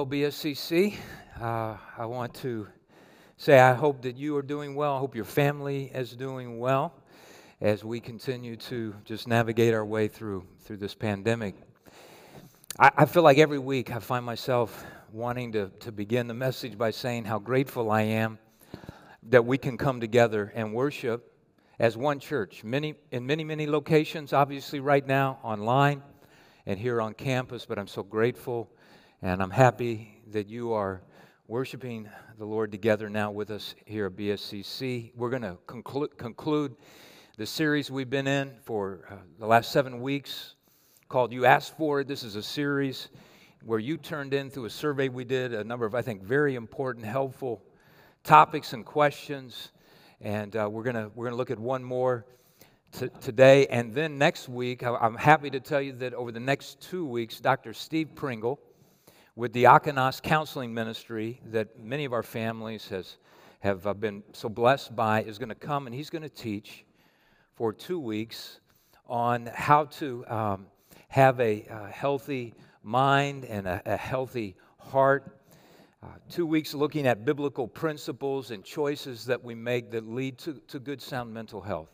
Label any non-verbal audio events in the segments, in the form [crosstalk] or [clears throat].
hello, BSCC. Uh, I want to say I hope that you are doing well. I hope your family is doing well as we continue to just navigate our way through through this pandemic. I, I feel like every week I find myself wanting to, to begin the message by saying how grateful I am that we can come together and worship as one church. Many in many, many locations, obviously right now, online and here on campus, but I'm so grateful and I'm happy that you are worshiping the Lord together now with us here at BSCC. We're going to conclu- conclude the series we've been in for uh, the last seven weeks called You Asked For It. This is a series where you turned in through a survey we did a number of, I think, very important, helpful topics and questions. And uh, we're going we're gonna look at one more t- today. And then next week, I'm happy to tell you that over the next two weeks, Dr. Steve Pringle with the Diakonos Counseling Ministry that many of our families has, have uh, been so blessed by is going to come and he's going to teach for two weeks on how to um, have a, a, healthy mind and a, a healthy heart. Uh, two weeks looking at biblical principles and choices that we make that lead to, to good, sound mental health.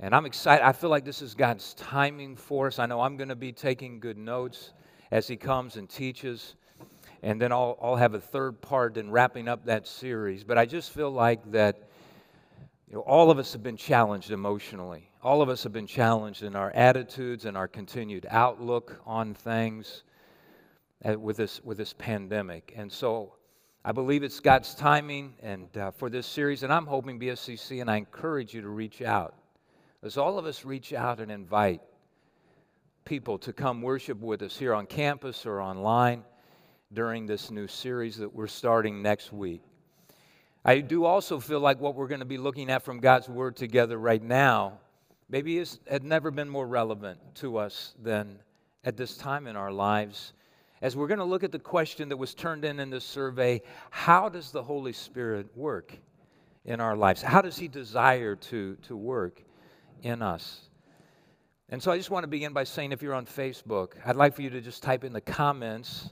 And I'm excited. I feel like this is God's timing for us. I know I'm going to be taking good notes as he comes and teaches. And then I'll, I'll have a third part in wrapping up that series. But I just feel like that you know, all of us have been challenged emotionally. All of us have been challenged in our attitudes and our continued outlook on things uh, with this, with this pandemic. And so I believe it's God's timing and uh, for this series. And I'm hoping BSCC, and I encourage you to reach out. As all of us reach out and invite people to come worship with us here on campus or online during this new series that we're starting next week. I do also feel like what we're going to be looking at from God's Word together right now maybe has never been more relevant to us than at this time in our lives. As we're going to look at the question that was turned in in this survey how does the Holy Spirit work in our lives? How does He desire to, to work in us? And so I just want to begin by saying if you're on Facebook, I'd like for you to just type in the comments.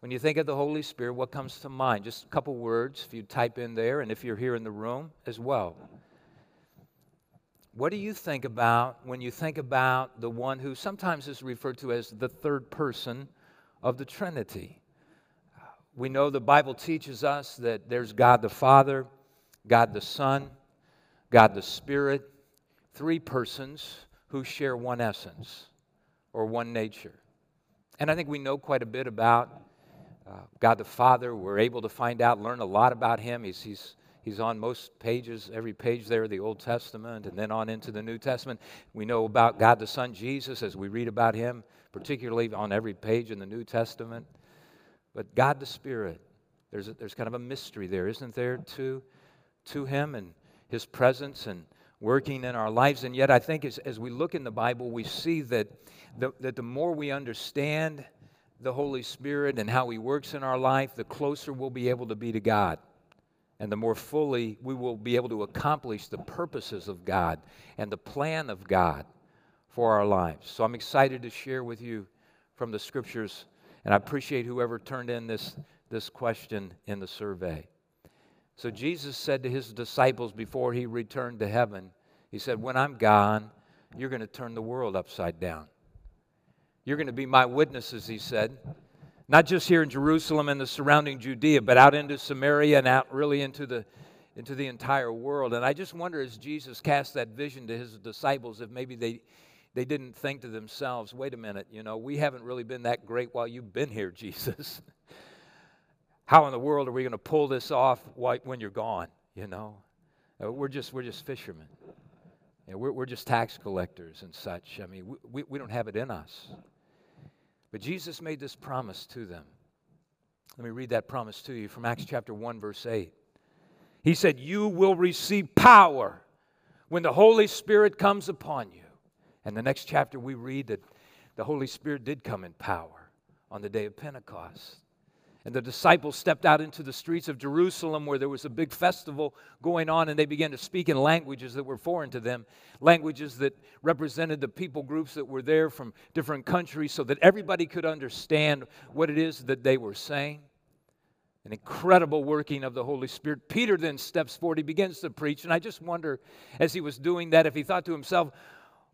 When you think of the Holy Spirit, what comes to mind? Just a couple words if you type in there, and if you're here in the room as well. What do you think about when you think about the one who sometimes is referred to as the third person of the Trinity? We know the Bible teaches us that there's God the Father, God the Son, God the Spirit, three persons who share one essence or one nature. And I think we know quite a bit about uh, God the Father. We're able to find out, learn a lot about Him. He's, he's, he's on most pages, every page there, the Old Testament, and then on into the New Testament. We know about God the Son, Jesus, as we read about Him, particularly on every page in the New Testament. But God the Spirit, there's, a, there's kind of a mystery there, isn't there, to, to Him and His presence and working in our lives. And yet, I think as, as we look in the Bible, we see that the, that the more we understand the Holy Spirit and how He works in our life, the closer we'll be able to be to God. And the more fully we will be able to accomplish the purposes of God and the plan of God for our lives. So I'm excited to share with you from the scriptures, and I appreciate whoever turned in this, this question in the survey. So Jesus said to his disciples before he returned to heaven, He said, When I'm gone, you're going to turn the world upside down. You're going to be my witnesses, he said. Not just here in Jerusalem and the surrounding Judea, but out into Samaria and out really into the, into the entire world. And I just wonder as Jesus cast that vision to his disciples, if maybe they, they didn't think to themselves, wait a minute, you know, we haven't really been that great while you've been here, [laughs] Jesus. How in the world are we going to pull this off when you're gone? You know, uh, we're just we're just fishermen. You know, we're we're just tax collectors and such. I mean, we, we, we don't have it in us. But Jesus made this promise to them. Let me read that promise to you from Acts chapter 1, verse 8. He said, You will receive power when the Holy Spirit comes upon you. And the next chapter, we read that the Holy Spirit did come in power on the day of Pentecost. And the disciples stepped out into the streets of Jerusalem where there was a big festival going on, and they began to speak in languages that were foreign to them, languages that represented the people groups that were there from different countries, so that everybody could understand what it is that they were saying. An incredible working of the Holy Spirit. Peter then steps forward, he begins to preach, and I just wonder as he was doing that if he thought to himself,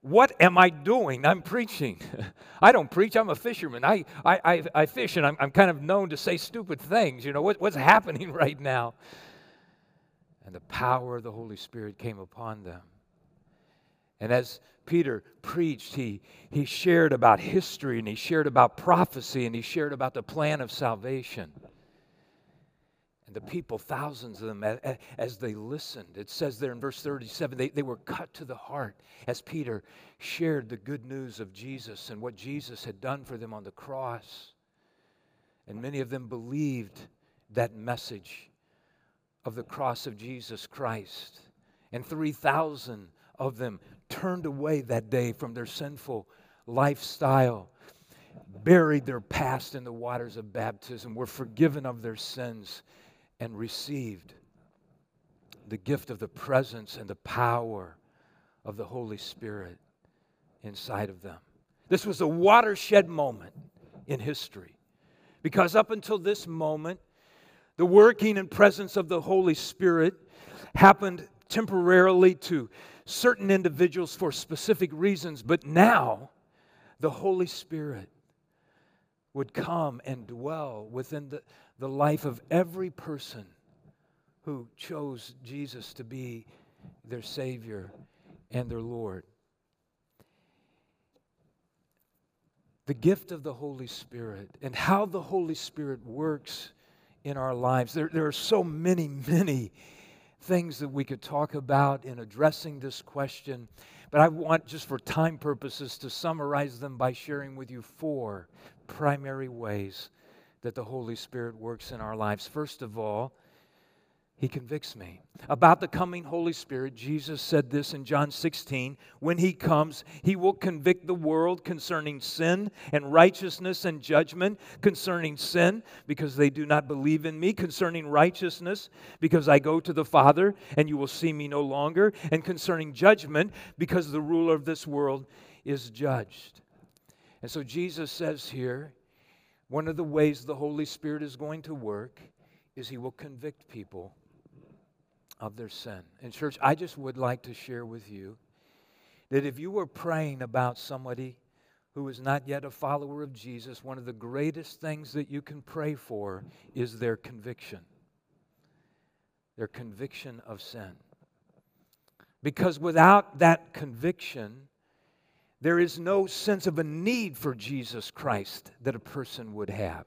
what am I doing? I'm preaching. [laughs] I don't preach, I'm a fisherman. I, I, I, I fish and I'm, I'm, kind of known to say stupid things. You know, what, what's [laughs] happening right now? And the power of the Holy Spirit came upon them. And as Peter preached, he, he shared about history and he shared about prophecy and he shared about the plan of salvation. And the people, thousands of them, as they listened, it says there in verse 37, they, they were cut to the heart as Peter shared the good news of Jesus and what Jesus had done for them on the cross. And many of them believed that message of the cross of Jesus Christ. And 3,000 of them turned away that day from their sinful lifestyle, buried their past in the waters of baptism, were forgiven of their sins and received the gift of the presence and the power of the Holy Spirit inside of them. This was a watershed moment in history because up until this moment, the working and presence of the Holy Spirit happened temporarily to certain individuals for specific reasons, but now the Holy Spirit would come and dwell within the, the life of every person who chose Jesus to be their Savior and their Lord. The gift of the Holy Spirit and how the Holy Spirit works in our lives. There, there are so many, many things that we could talk about in addressing this question, but I want, just for time purposes, to summarize them by sharing with you four primary ways that the Holy Spirit works in our lives. First of all, he convicts me. About the coming Holy Spirit, Jesus said this in John 16 When He comes, He will convict the world concerning sin and righteousness and judgment. Concerning sin, because they do not believe in me. Concerning righteousness, because I go to the Father and you will see me no longer. And concerning judgment, because the ruler of this world is judged. And so Jesus says here, one of the ways the Holy Spirit is going to work is He will convict people of their sin. And, church, I just would like to share with you that if you were praying about somebody who is not yet a follower of Jesus, one of the greatest things that you can pray for is their conviction. Their conviction of sin. Because without that conviction, there is no sense of a need for Jesus Christ that a person would have.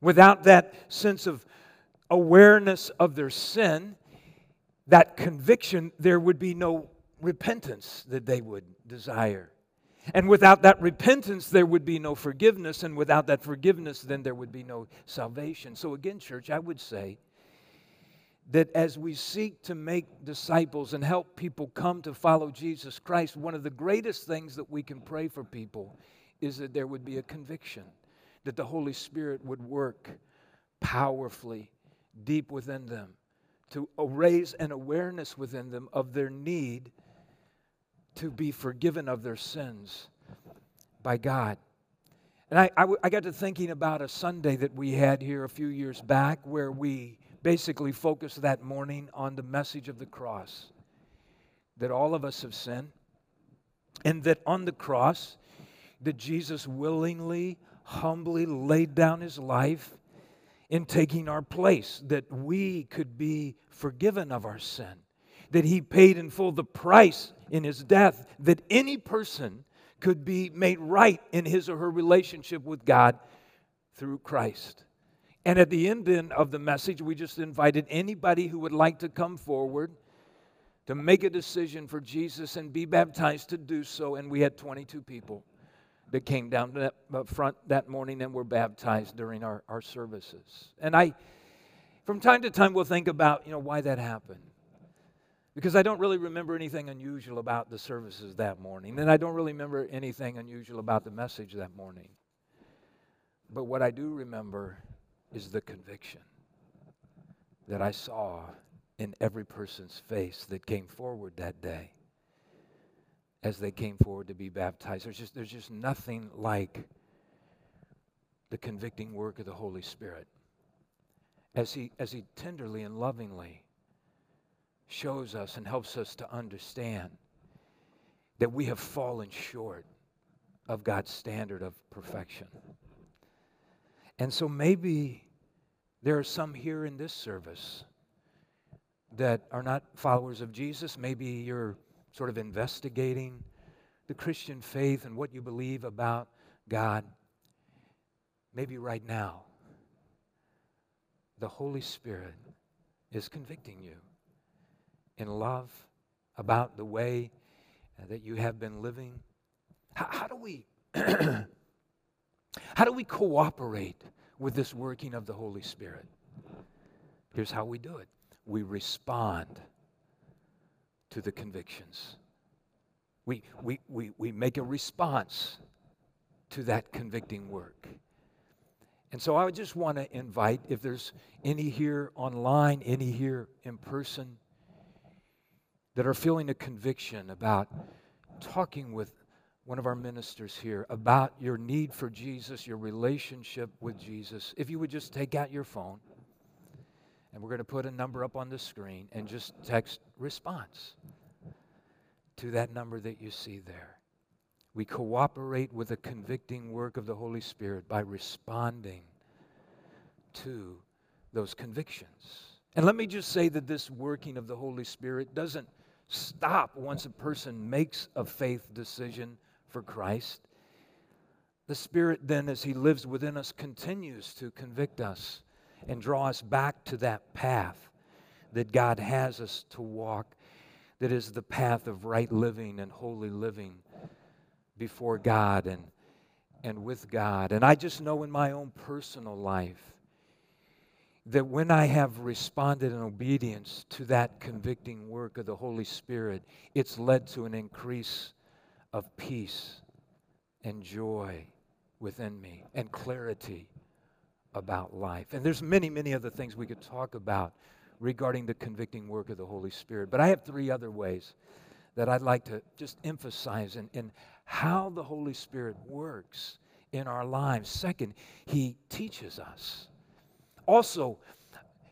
Without that sense of awareness of their sin, that conviction, there would be no repentance that they would desire. And without that repentance, there would be no forgiveness. And without that forgiveness, then there would be no salvation. So, again, church, I would say that as we seek to make disciples and help people come to follow Jesus Christ, one of the greatest things that we can pray for people is that there would be a conviction, that the Holy Spirit would work powerfully deep within them to raise an awareness within them of their need to be forgiven of their sins by God. And I, I, I got to thinking about a Sunday that we had here a few years back where we basically focused that morning on the message of the cross that all of us have sinned, and that on the cross, that Jesus willingly, humbly laid down his life in taking our place, that we could be forgiven of our sin, that he paid in full the price in his death, that any person could be made right in his or her relationship with God through Christ. And at the end then of the message, we just invited anybody who would like to come forward to make a decision for Jesus and be baptized to do so. And we had 22 people that came down to that front that morning and were baptized during our, our services. And I, from time to time, will think about, you know, why that happened. Because I don't really remember anything unusual about the services that morning. And I don't really remember anything unusual about the message that morning. But what I do remember is the conviction that I saw in every person's face that came forward that day as they came forward to be baptized. There's just, there's just nothing like the convicting work of the Holy Spirit as he, as he tenderly and lovingly shows us and helps us to understand that we have fallen short of God's standard of perfection. And so maybe there are some here in this service that are not followers of Jesus. Maybe you're sort of investigating the Christian faith and what you believe about God. Maybe right now, the Holy Spirit is convicting you in love about the way that you have been living. How, how do we [clears throat] how do we cooperate with this working of the Holy Spirit? Here's how we do it. We respond to the convictions. We, we, we, we make a response to that convicting work. And so I would just want to invite, if there's any here online, any here in person, that are feeling a conviction about talking with one of our ministers here about your need for Jesus, your relationship with Jesus, if you would just take out your phone and we're going to put a number up on the screen and just text response to that number that you see there. We cooperate with the convicting work of the Holy Spirit by responding to those convictions. And let me just say that this working of the Holy Spirit doesn't stop once a person makes a faith decision for Christ. The Spirit, then, as He lives within us, continues to convict us and draw us back to that path that God has us to walk, that is the path of right living and holy living before God and, and with God. And I just know in my own personal life that when I have responded in obedience to that convicting work of the Holy Spirit, it's led to an increase of peace and joy within me and clarity about life. And there's many, many other things we could talk about regarding the convicting work of the Holy Spirit. But I have three other ways that I'd like to just emphasize in, in how the Holy Spirit works in our lives. Second, He teaches us. Also,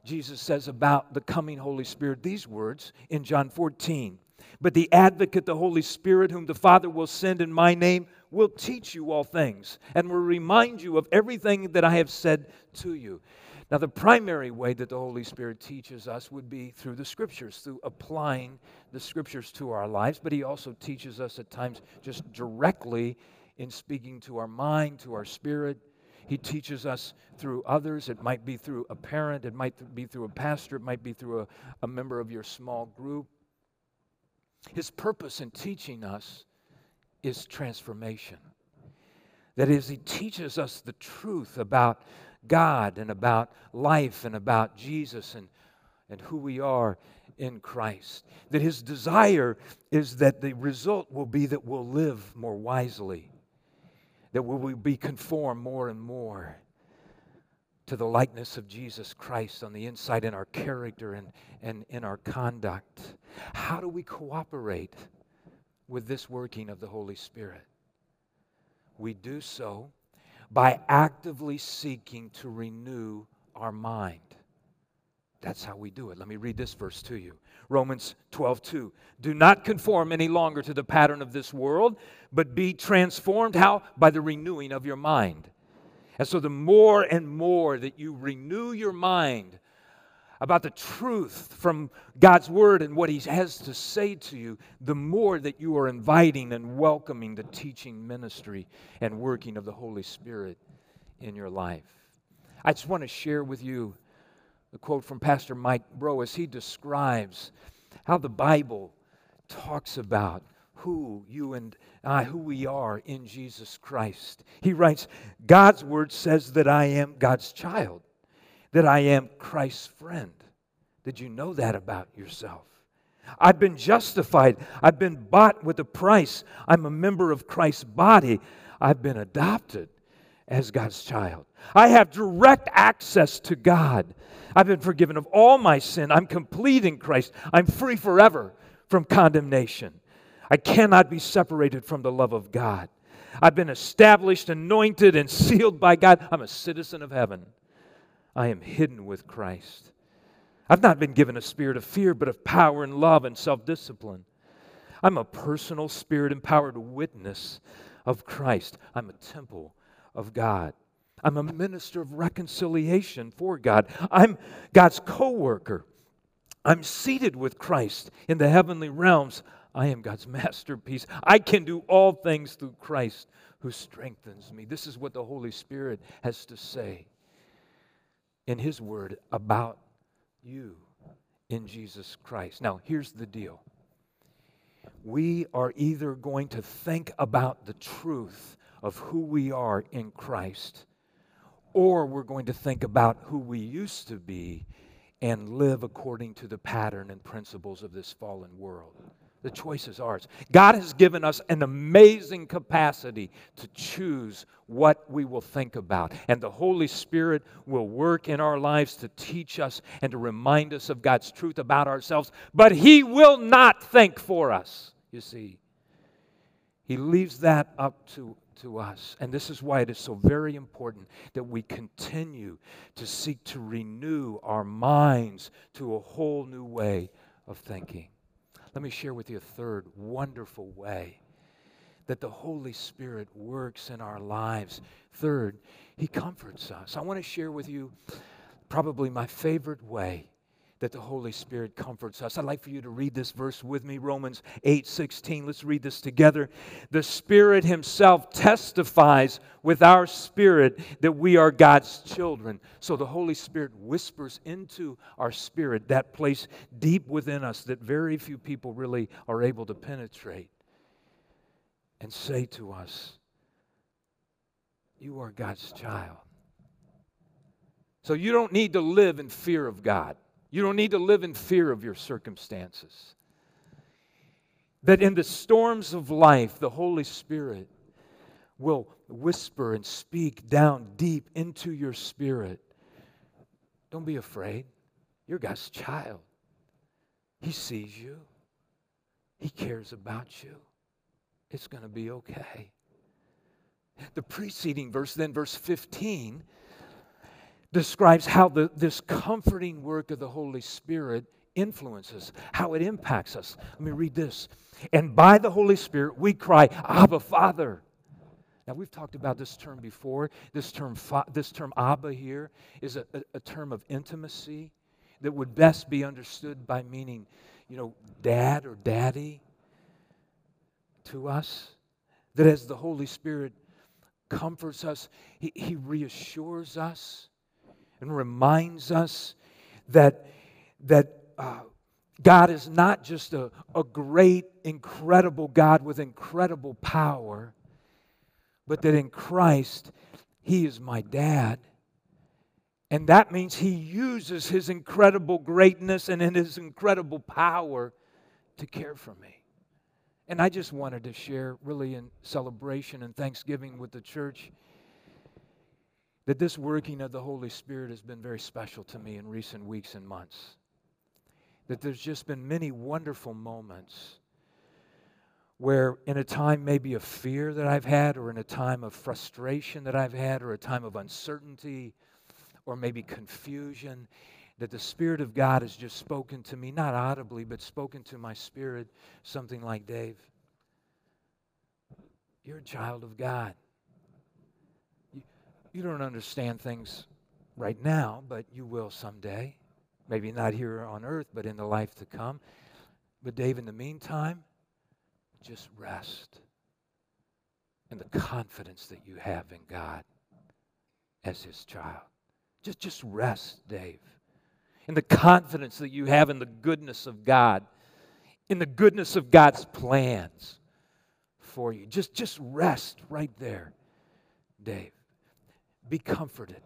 Jesus says about the coming Holy Spirit these words in John 14 But the advocate, the Holy Spirit, whom the Father will send in my name, will teach you all things and will remind you of everything that I have said to you. Now, the primary way that the Holy Spirit teaches us would be through the Scriptures, through applying the Scriptures to our lives, but He also teaches us at times just directly in speaking to our mind, to our spirit. He teaches us through others. It might be through a parent, it might be through a pastor, it might be through a, a member of your small group. His purpose in teaching us is transformation. That is, He teaches us the truth about God and about life and about Jesus and, and who we are in Christ. That His desire is that the result will be that we'll live more wisely, that we will be conformed more and more to the likeness of Jesus Christ on the inside in our character and, and in our conduct. How do we cooperate? with this working of the Holy Spirit. We do so by actively seeking to renew our mind. That's how we do it. Let me read this verse to you. Romans 12, 2. Do not conform any longer to the pattern of this world, but be transformed. How? By the renewing of your mind. And so, the more and more that you renew your mind about the truth from God's Word and what He has to say to you, the more that you are inviting and welcoming the teaching ministry and working of the Holy Spirit in your life. I just want to share with you the quote from Pastor Mike Breaux as he describes how the Bible talks about who you and I, who we are in Jesus Christ. He writes, God's Word says that I am God's child that I am Christ's friend. Did you know that about yourself? I've been justified. I've been bought with a price. I'm a member of Christ's body. I've been adopted as God's child. I have direct access to God. I've been forgiven of all my sin. I'm complete in Christ. I'm free forever from condemnation. I cannot be separated from the love of God. I've been established, anointed, and sealed by God. I'm a citizen of heaven. I am hidden with Christ. I've not been given a spirit of fear, but of power and love and self discipline. I'm a personal, spirit empowered witness of Christ. I'm a temple of God. I'm a minister of reconciliation for God. I'm God's co worker. I'm seated with Christ in the heavenly realms. I am God's [laughs] masterpiece. I can do all things through Christ who strengthens me. This is what the Holy Spirit has to say in His Word about you in Jesus Christ. Now, here's the deal we are either going to think about the truth of who we are in Christ, or we're going to think about who we used to be and live according to the pattern and principles of this fallen world. The choice is ours. God has given us an amazing capacity to choose what we will think about. And the Holy Spirit will work in our lives to teach us and to remind us of God's truth about ourselves. But He will not think for us, you see. He leaves that up to, to us. And this is why it is so very important that we continue to seek to renew our minds to a whole new way of thinking. Let me share with you a third wonderful way that the Holy Spirit works in our lives. Third, He comforts us. I want to share with you probably my favorite way that the Holy Spirit comforts us. I'd like for you to read this verse with me, Romans 8 16. Let's read this together. The Spirit Himself testifies with our spirit that we are God's children. So the Holy Spirit whispers into our spirit, that place deep within us that very few people really are able to penetrate, and say to us, You are God's child. So you don't need to live in fear of God. You don't need to live in fear of your circumstances. That in the storms of life, the Holy Spirit will whisper and speak down deep into your spirit. Don't be afraid. You're God's child. He sees you, He cares about you. It's going to be okay. The preceding verse, then verse 15, describes how the, this comforting work of the Holy Spirit influences, how it impacts us. Let me read this. And by the Holy Spirit, we cry, Abba, Father. Now, we've talked about this term before. This term, this term Abba here is a, a, a term of intimacy that would best be understood by meaning, you know, dad or daddy to us. That as the Holy Spirit comforts us, He, he reassures us and reminds us that, that uh, God is not just a, a great, incredible God with incredible power, but that in Christ, He is my dad. And that means He uses His incredible greatness and in His incredible power to care for me. And I just wanted to share, really, in celebration and thanksgiving with the church that this working of the Holy Spirit has been very special to me in recent weeks and months. That there's just been many wonderful moments where, in a time maybe of fear that I've had, or in a time of frustration that I've had, or a time of uncertainty, or maybe confusion, that the Spirit of God has just spoken to me, not audibly, but spoken to my spirit, something like, Dave, you're a child of God. You don't understand things right now, but you will someday. Maybe not here on earth, but in the life to come. But, Dave, in the meantime, just rest in the confidence that you have in God as his child. Just, just rest, Dave, in the confidence that you have in the goodness of God, in the goodness of God's plans for you. Just, just rest right there, Dave. Be comforted.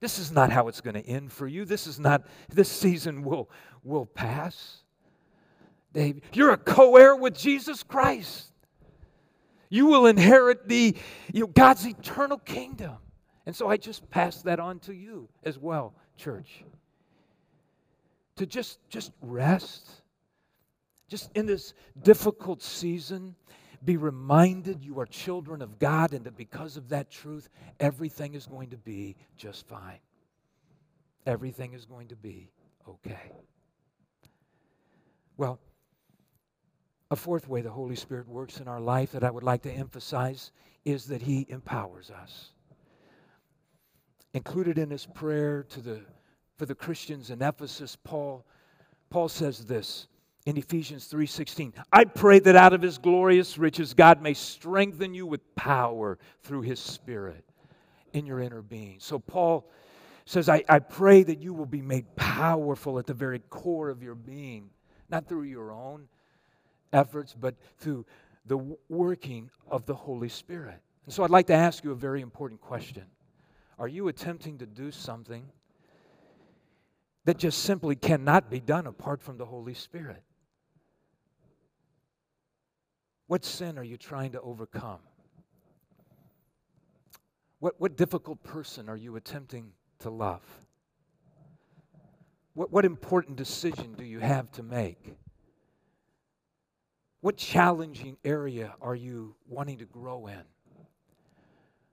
This is not how it's going to end for you. This is not, this season will, will pass. Dave, you're a co heir with Jesus Christ. You will inherit the, you know, God's eternal kingdom. And so I just pass that on to you as well, church. To just, just rest, just in this difficult season, be reminded you are children of God and that because of that truth, everything is going to be just fine. Everything is going to be okay. Well, a fourth way the Holy Spirit works in our life that I would like to emphasize is that He empowers us. Included in his prayer to the, for the Christians in Ephesus, Paul, Paul says this in Ephesians 3:16, I pray that out of his glorious riches God may strengthen you with power through his spirit in your inner being. So Paul says, I, I pray that you will be made powerful at the very core of your being, not through your own efforts, but through the working of the Holy Spirit. And so I'd like to ask you a very important question. Are you attempting to do something that just simply cannot be done apart from the Holy Spirit? What sin are you trying to overcome? What, what difficult person are you attempting to love? What, what important decision do you have to make? What challenging area are you wanting to grow in?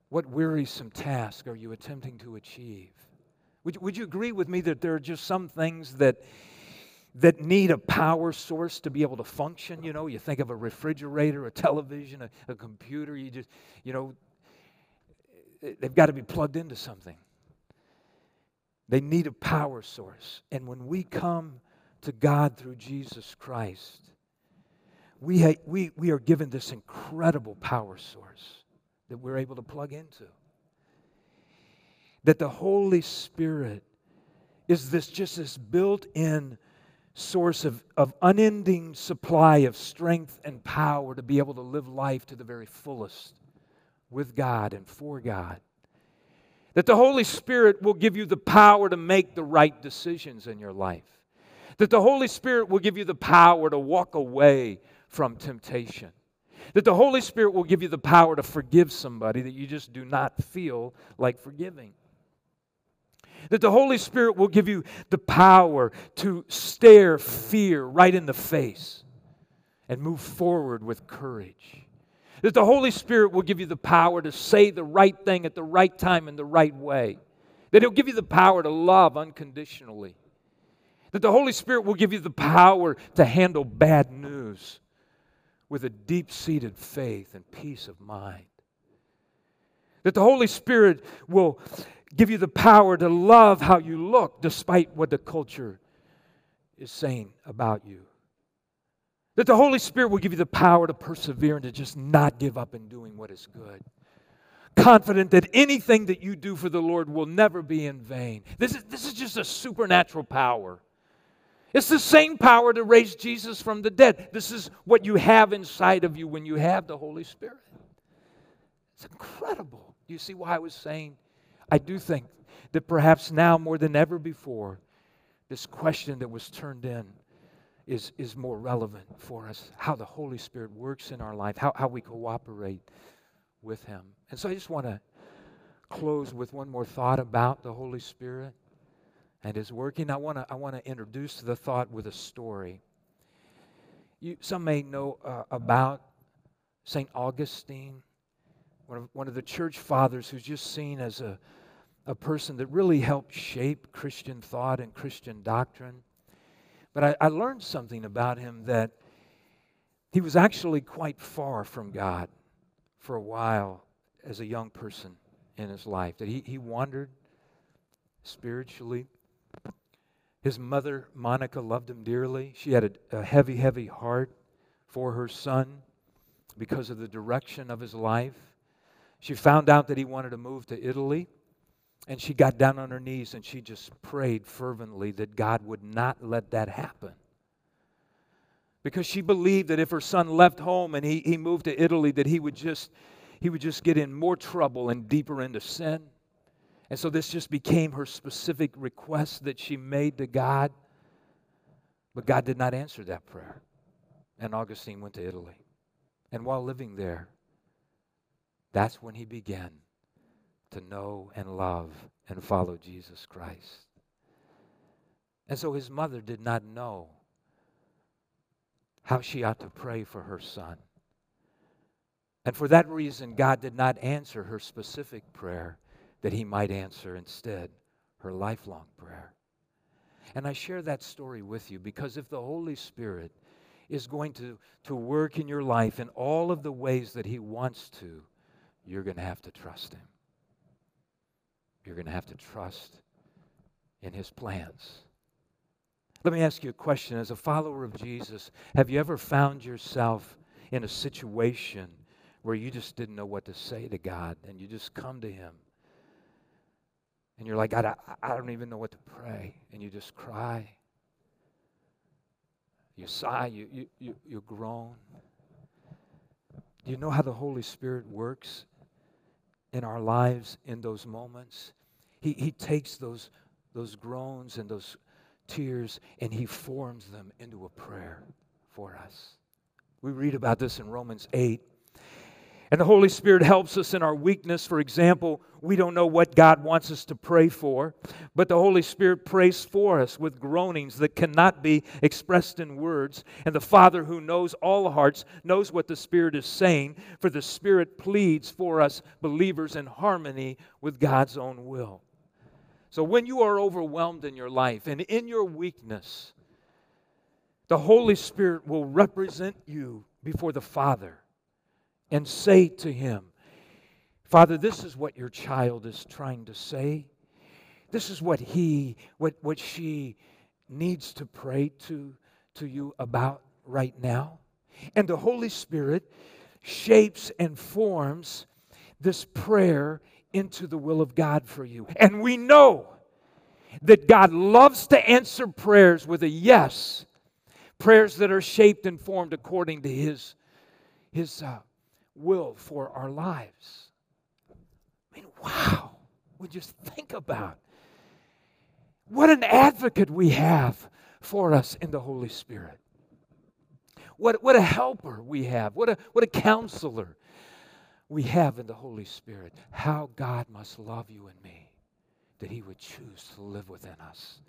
What wearisome task are you attempting to achieve? Would, would you agree with me that there are just some things that that need a power source to be able to function. You know, you think of a refrigerator, a television, a, a computer, you just, you know, they've got to be plugged into something. They need a power source. And when we come to God through Jesus Christ, we, ha- we, we are given this incredible power source that we're able to plug into. That the Holy Spirit is this just this built in source of, of unending supply of strength and power to be able to live life to the very fullest with God and for God. That the Holy Spirit will give you the power to make the right decisions in your life. That the Holy Spirit will give you the power to walk away from temptation. That the Holy Spirit will give you the power to forgive somebody that you just do not feel like forgiving. That the Holy Spirit will give you the power to stare fear right in the face and move forward with courage. That the Holy Spirit will give you the power to say the right thing at the right time in the right way. That He'll give you the power to love unconditionally. That the Holy Spirit will give you the power to handle bad news with a deep seated faith and peace of mind. That the Holy Spirit will give you the power to love how you look despite what the culture is saying about you. That the Holy Spirit will give you the power to persevere and to just not give up in doing what is good. Confident that anything that you do for the Lord will never be in vain. This is, this is just a supernatural power. It's the same power to raise Jesus from the dead. This is what you have inside of you when you have the Holy Spirit. It's incredible. You see why I was saying I do think that perhaps now more than ever before, this question that was turned in is, is more relevant for us how the Holy Spirit works in our life, how, how we cooperate with Him. And so I just want to close with one more thought about the Holy Spirit and His working. I want to I want to introduce the thought with a story. You, some may know uh, about St. Augustine, one of, one of the church fathers who's just seen as a a person that really helped shape Christian thought and Christian doctrine. But I, I, learned something about him that he was actually quite far from God for a while as a young person in his life, that he, he wandered spiritually. His mother, Monica, loved him dearly. She had a, a heavy, heavy heart for her son because of the direction of his life. She found out that he wanted to move to Italy and she got down on her knees and she just prayed fervently that God would not let that happen. Because she believed that if her son left home and he, he moved to Italy, that he would just he would just get in more trouble and deeper into sin. And so this just became her specific request that she made to God. But God did not answer that prayer. And Augustine went to Italy. And while living there, That's when he began to know and love and follow Jesus Christ. And so his mother did not know how she ought to pray for her son. And for that reason, God did not answer her specific prayer that he might answer instead her lifelong prayer. And I share that story with you because if the Holy Spirit is going to, to work in your life in all of the ways that he wants to, you're going to have to trust him. You're going to have to trust in his plans. Let me ask you a question. As a follower of Jesus, have you ever found yourself in a situation where you just didn't know what to say to God and you just come to him? And you're like, God, I, I don't even know what to pray. And you just cry. You sigh, you, you, you, you groan. Do you know how the Holy Spirit works in our lives in those moments? He, he takes those, those groans and those tears and he forms them into a prayer for us. We read about this in Romans 8. And the Holy Spirit helps us in our weakness. For example, we don't know what God wants us to pray for, but the Holy Spirit prays for us with groanings that cannot be expressed in words. And the Father, who knows all hearts, knows what the Spirit is saying, for the Spirit pleads for us believers in harmony with God's own will. So when you are overwhelmed in your life and in your weakness, the Holy Spirit will represent you before the Father and say to him, Father, this is what your child is trying to say. This is what he, what, what she needs to pray to, to you about right now. And the Holy Spirit shapes and forms this prayer into the will of God for you. And we know that God loves to answer prayers with a yes, prayers that are shaped and formed according to His, his uh, will for our lives. I mean, wow. We just think about what an advocate we have for us in the Holy Spirit. What, what a helper we have. What a, what a counselor we have in the Holy Spirit. How God must love you and me that He would choose to live within us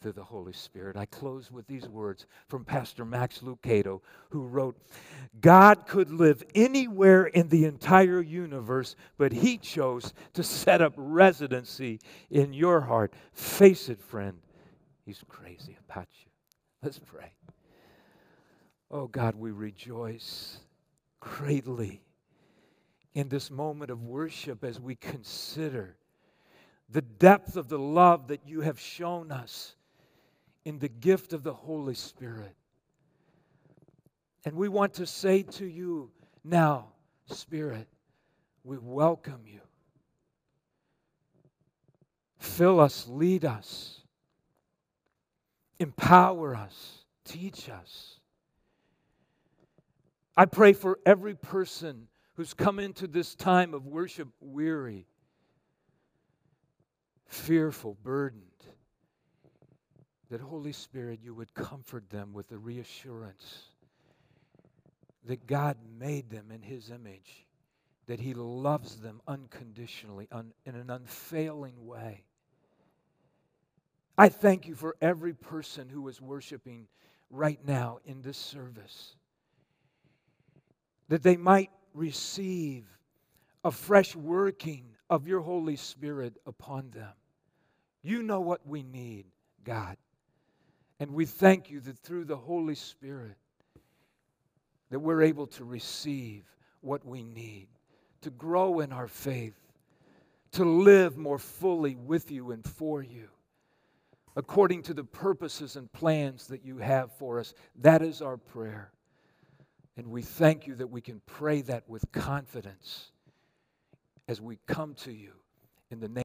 through the Holy Spirit. I close with these words from Pastor Max Lucado, who wrote God could live anywhere in the entire universe, but He chose to set up residency in your heart. Face it, friend, He's crazy about you. Let's pray. Oh God, we rejoice greatly in this moment of worship as we consider the depth of the love that you have shown us in the gift of the Holy Spirit. And we want to say to you now, Spirit, we welcome you. Fill us, lead us, empower us, teach us. I pray for every person who's come into this time of worship weary, fearful, burdened that, Holy Spirit, you would comfort them with the reassurance that God made them in His image, that He loves them unconditionally, un, in an unfailing way. I thank you for every person who is worshiping right now in this service, that they might receive a fresh working of your Holy Spirit upon them. You know what we need, God. And we thank you that through the Holy Spirit that we're able to receive what we need, to grow in our faith, to live more fully with you and for you, according to the purposes and plans that you have for us. That is our prayer. And we thank you that we can pray that with confidence as we come to you in the name